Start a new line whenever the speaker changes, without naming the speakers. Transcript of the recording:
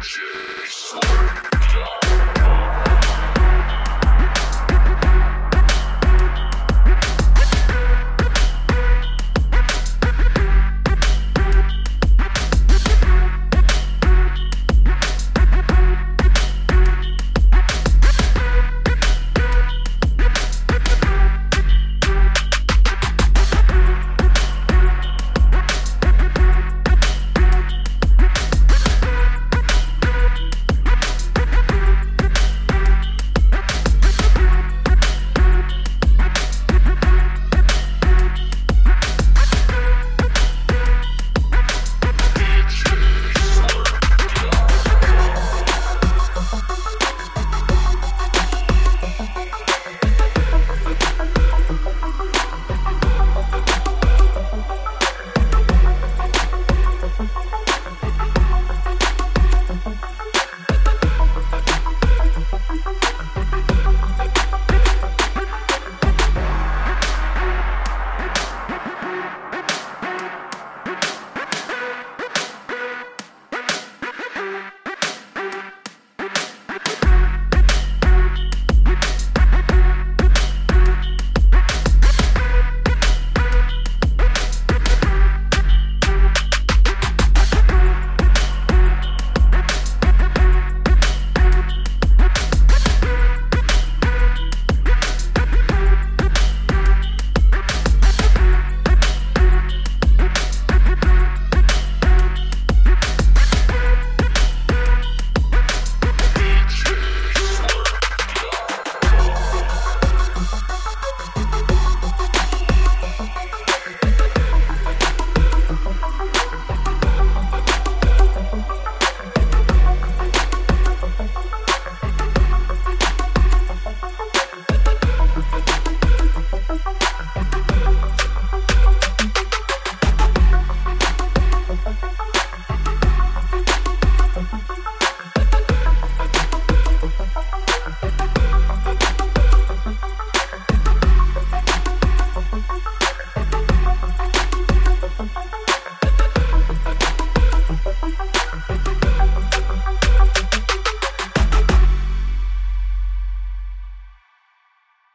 DJ